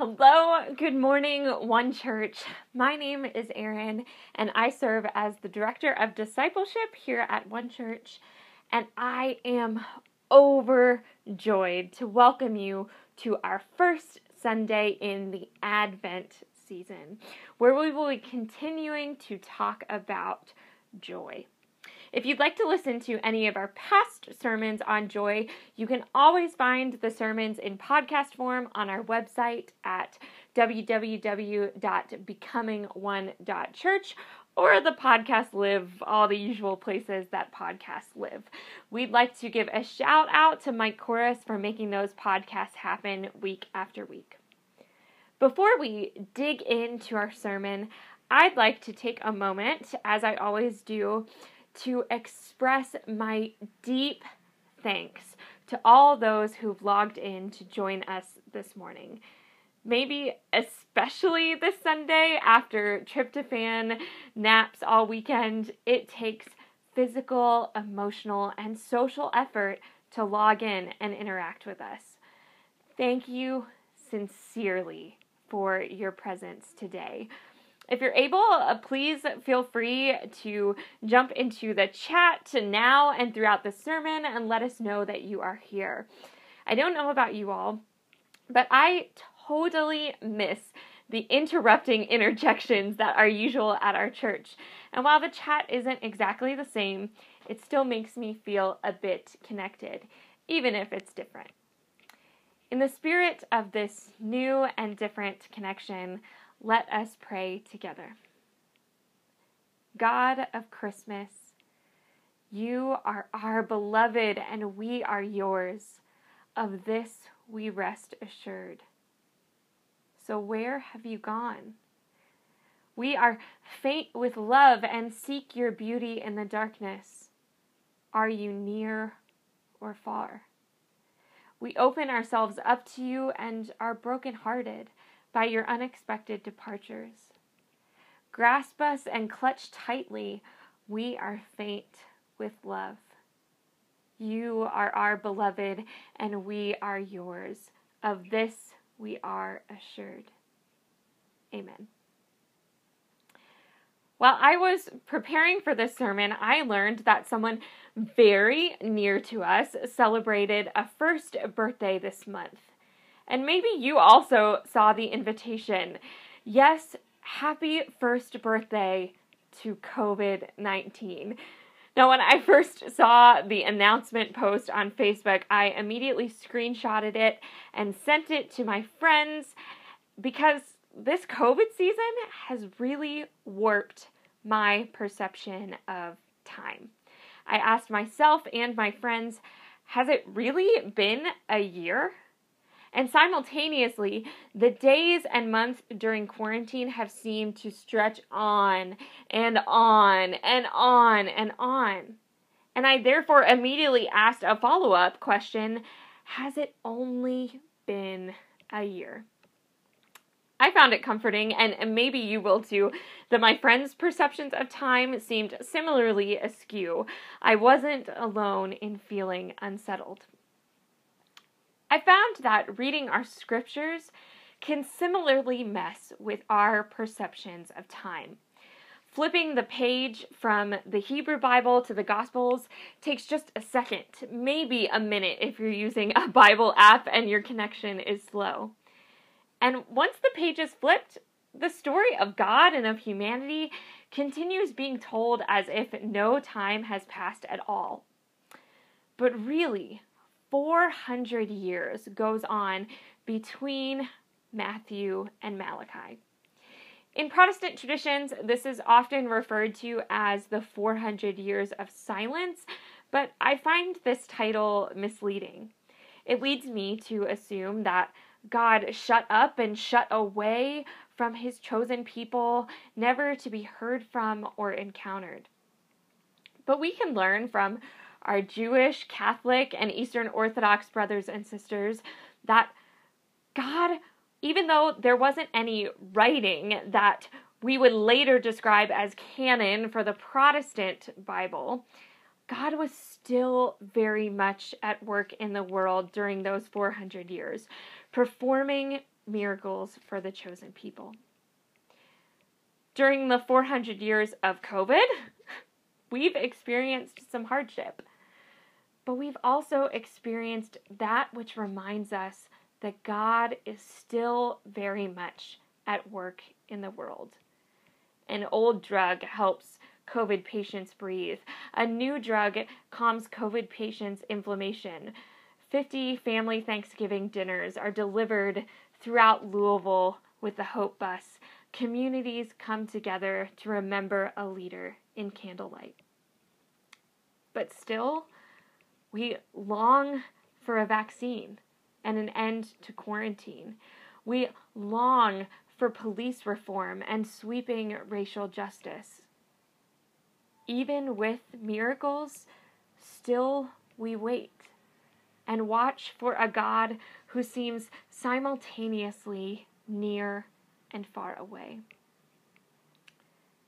Hello, good morning, One Church. My name is Erin, and I serve as the Director of Discipleship here at One Church. And I am overjoyed to welcome you to our first Sunday in the Advent season, where we will be continuing to talk about joy. If you'd like to listen to any of our past sermons on joy, you can always find the sermons in podcast form on our website at www.becomingone.church or the podcast live, all the usual places that podcasts live. We'd like to give a shout out to Mike Chorus for making those podcasts happen week after week. Before we dig into our sermon, I'd like to take a moment, as I always do, to express my deep thanks to all those who've logged in to join us this morning. Maybe especially this Sunday after tryptophan naps all weekend, it takes physical, emotional, and social effort to log in and interact with us. Thank you sincerely for your presence today. If you're able, uh, please feel free to jump into the chat now and throughout the sermon and let us know that you are here. I don't know about you all, but I totally miss the interrupting interjections that are usual at our church. And while the chat isn't exactly the same, it still makes me feel a bit connected, even if it's different. In the spirit of this new and different connection, let us pray together. God of Christmas, you are our beloved and we are yours. Of this we rest assured. So, where have you gone? We are faint with love and seek your beauty in the darkness. Are you near or far? We open ourselves up to you and are brokenhearted by your unexpected departures. Grasp us and clutch tightly. We are faint with love. You are our beloved, and we are yours. Of this we are assured. Amen. While I was preparing for this sermon, I learned that someone very near to us celebrated a first birthday this month. And maybe you also saw the invitation. Yes, happy first birthday to COVID 19. Now, when I first saw the announcement post on Facebook, I immediately screenshotted it and sent it to my friends because this COVID season has really warped my perception of time. I asked myself and my friends, has it really been a year? And simultaneously, the days and months during quarantine have seemed to stretch on and on and on and on. And I therefore immediately asked a follow up question Has it only been a year? I found it comforting, and maybe you will too, that my friends' perceptions of time seemed similarly askew. I wasn't alone in feeling unsettled. I found that reading our scriptures can similarly mess with our perceptions of time. Flipping the page from the Hebrew Bible to the Gospels takes just a second, maybe a minute if you're using a Bible app and your connection is slow. And once the page is flipped, the story of God and of humanity continues being told as if no time has passed at all. But really, 400 years goes on between Matthew and Malachi. In Protestant traditions, this is often referred to as the 400 years of silence, but I find this title misleading. It leads me to assume that God shut up and shut away from his chosen people, never to be heard from or encountered. But we can learn from our Jewish, Catholic, and Eastern Orthodox brothers and sisters that God, even though there wasn't any writing that we would later describe as canon for the Protestant Bible, God was still very much at work in the world during those 400 years, performing miracles for the chosen people. During the 400 years of COVID, we've experienced some hardship, but we've also experienced that which reminds us that God is still very much at work in the world. An old drug helps COVID patients breathe. A new drug calms COVID patients' inflammation. 50 family Thanksgiving dinners are delivered throughout Louisville with the Hope Bus. Communities come together to remember a leader in candlelight. But still, we long for a vaccine and an end to quarantine. We long for police reform and sweeping racial justice. Even with miracles, still we wait and watch for a God who seems simultaneously near and far away.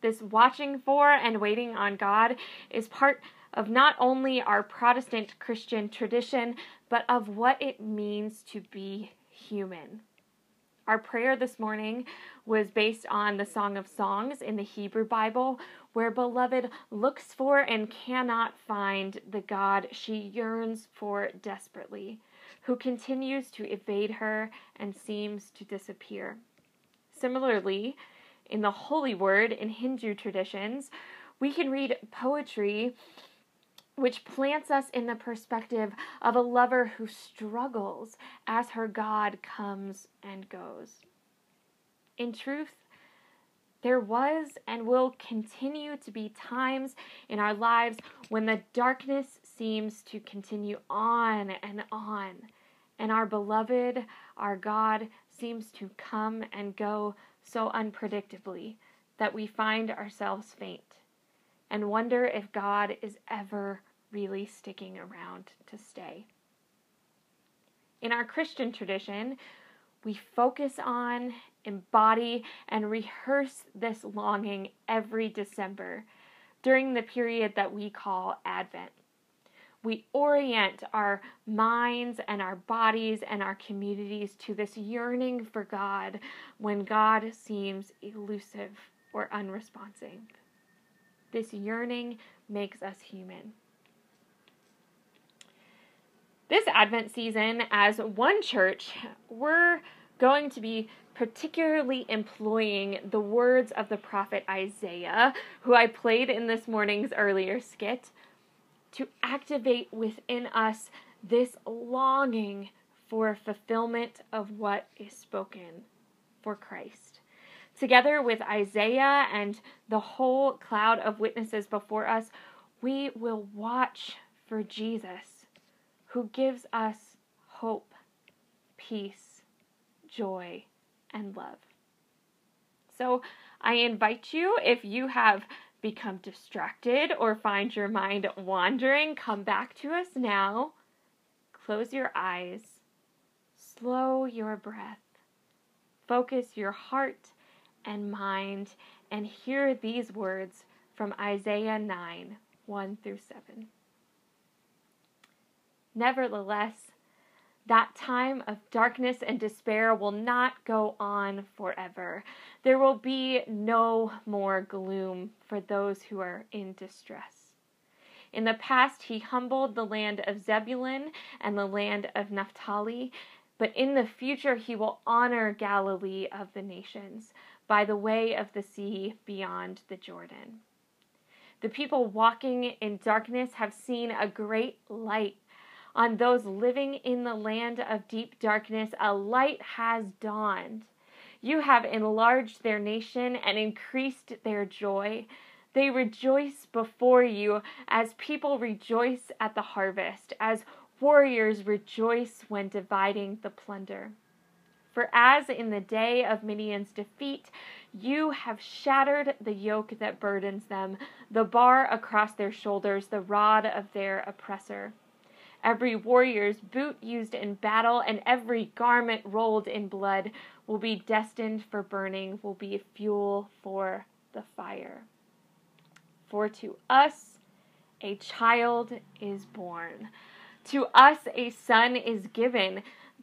This watching for and waiting on God is part of not only our Protestant Christian tradition, but of what it means to be human. Our prayer this morning was based on the Song of Songs in the Hebrew Bible, where Beloved looks for and cannot find the God she yearns for desperately, who continues to evade her and seems to disappear. Similarly, in the Holy Word in Hindu traditions, we can read poetry which plants us in the perspective of a lover who struggles as her God comes and goes. In truth, there was and will continue to be times in our lives when the darkness seems to continue on and on, and our beloved, our God, seems to come and go so unpredictably that we find ourselves faint and wonder if God is ever really sticking around to stay. In our Christian tradition, we focus on, embody, and rehearse this longing every December during the period that we call Advent. We orient our minds and our bodies and our communities to this yearning for God when God seems elusive or unresponsive. This yearning makes us human. This Advent season, as one church, we're going to be particularly employing the words of the prophet Isaiah, who I played in this morning's earlier skit, to activate within us this longing for fulfillment of what is spoken for Christ. Together with Isaiah and the whole cloud of witnesses before us, we will watch for Jesus, who gives us hope, peace, joy, and love. So I invite you, if you have become distracted or find your mind wandering, come back to us now. Close your eyes, slow your breath, focus your heart and mind, and hear these words from Isaiah 9 1 through 7. Nevertheless, that time of darkness and despair will not go on forever. There will be no more gloom for those who are in distress. In the past, he humbled the land of Zebulun and the land of Naphtali, but in the future, he will honor Galilee of the nations by the way of the sea beyond the Jordan. The people walking in darkness have seen a great light. On those living in the land of deep darkness, a light has dawned. You have enlarged their nation and increased their joy. They rejoice before you as people rejoice at the harvest, as warriors rejoice when dividing the plunder. For as in the day of Midian's defeat, you have shattered the yoke that burdens them, the bar across their shoulders, the rod of their oppressor. Every warrior's boot used in battle and every garment rolled in blood will be destined for burning, will be fuel for the fire. For to us a child is born, to us a son is given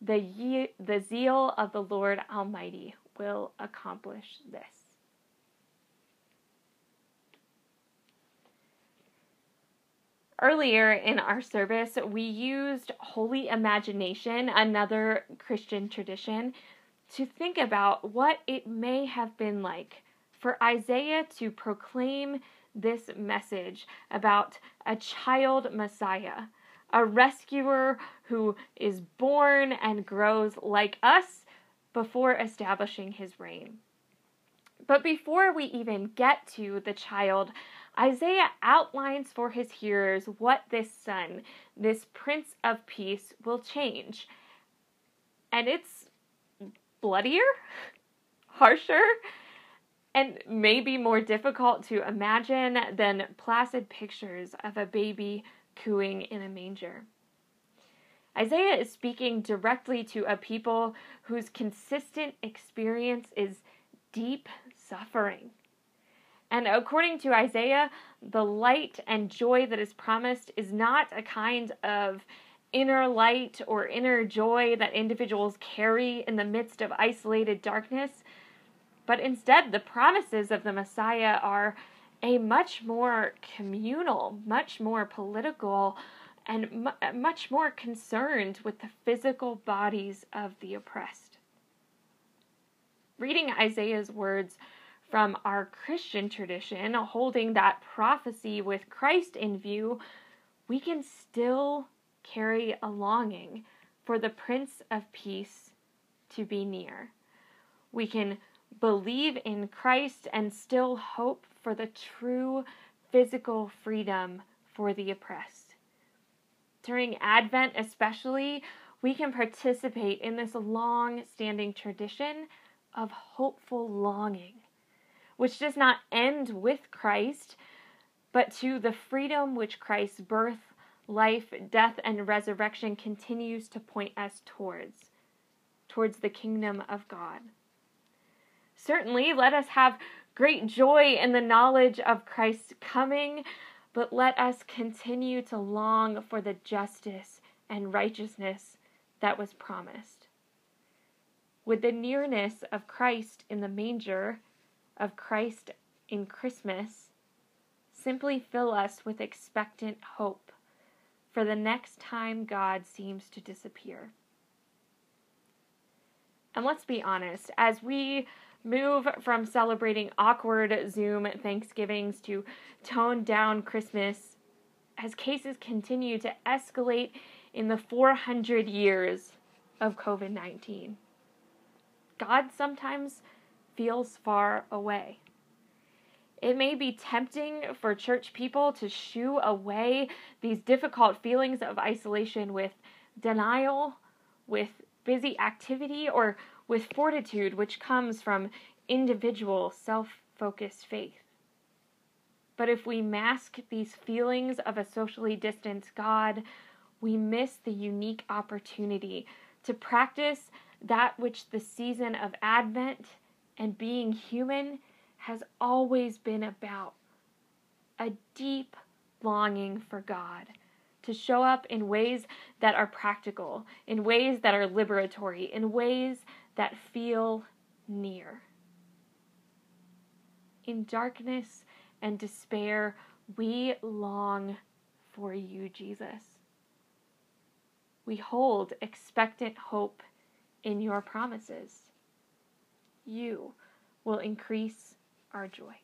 The, ye- the zeal of the Lord Almighty will accomplish this. Earlier in our service, we used Holy Imagination, another Christian tradition, to think about what it may have been like for Isaiah to proclaim this message about a child Messiah, a rescuer who is born and grows like us before establishing his reign. But before we even get to the child, Isaiah outlines for his hearers what this son, this Prince of Peace, will change. And it's bloodier, harsher, and maybe more difficult to imagine than placid pictures of a baby cooing in a manger. Isaiah is speaking directly to a people whose consistent experience is deep suffering. And according to Isaiah, the light and joy that is promised is not a kind of inner light or inner joy that individuals carry in the midst of isolated darkness, but instead, the promises of the Messiah are a much more communal, much more political, and much more concerned with the physical bodies of the oppressed. Reading Isaiah's words from our Christian tradition, holding that prophecy with Christ in view, we can still carry a longing for the Prince of Peace to be near. We can believe in Christ and still hope for the true physical freedom for the oppressed. During Advent, especially, we can participate in this long standing tradition of hopeful longing, which does not end with Christ, but to the freedom which Christ's birth, life, death, and resurrection continues to point us towards, towards the kingdom of God. Certainly, let us have great joy in the knowledge of Christ's coming, but let us continue to long for the justice and righteousness that was promised. With the nearness of Christ in the manger, of Christ in Christmas, simply fill us with expectant hope for the next time God seems to disappear. And let's be honest, as we move from celebrating awkward Zoom Thanksgivings to toned down Christmas as cases continue to escalate in the 400 years of COVID 19. God sometimes feels far away. It may be tempting for church people to shoo away these difficult feelings of isolation with denial, with busy activity, or with fortitude which comes from individual self focused faith. But if we mask these feelings of a socially distanced God, we miss the unique opportunity to practice that which the season of Advent and being human has always been about a deep longing for God to show up in ways that are practical, in ways that are liberatory, in ways that feel near. In darkness and despair, we long for you, Jesus. We hold expectant hope in your promises. You will increase our joy.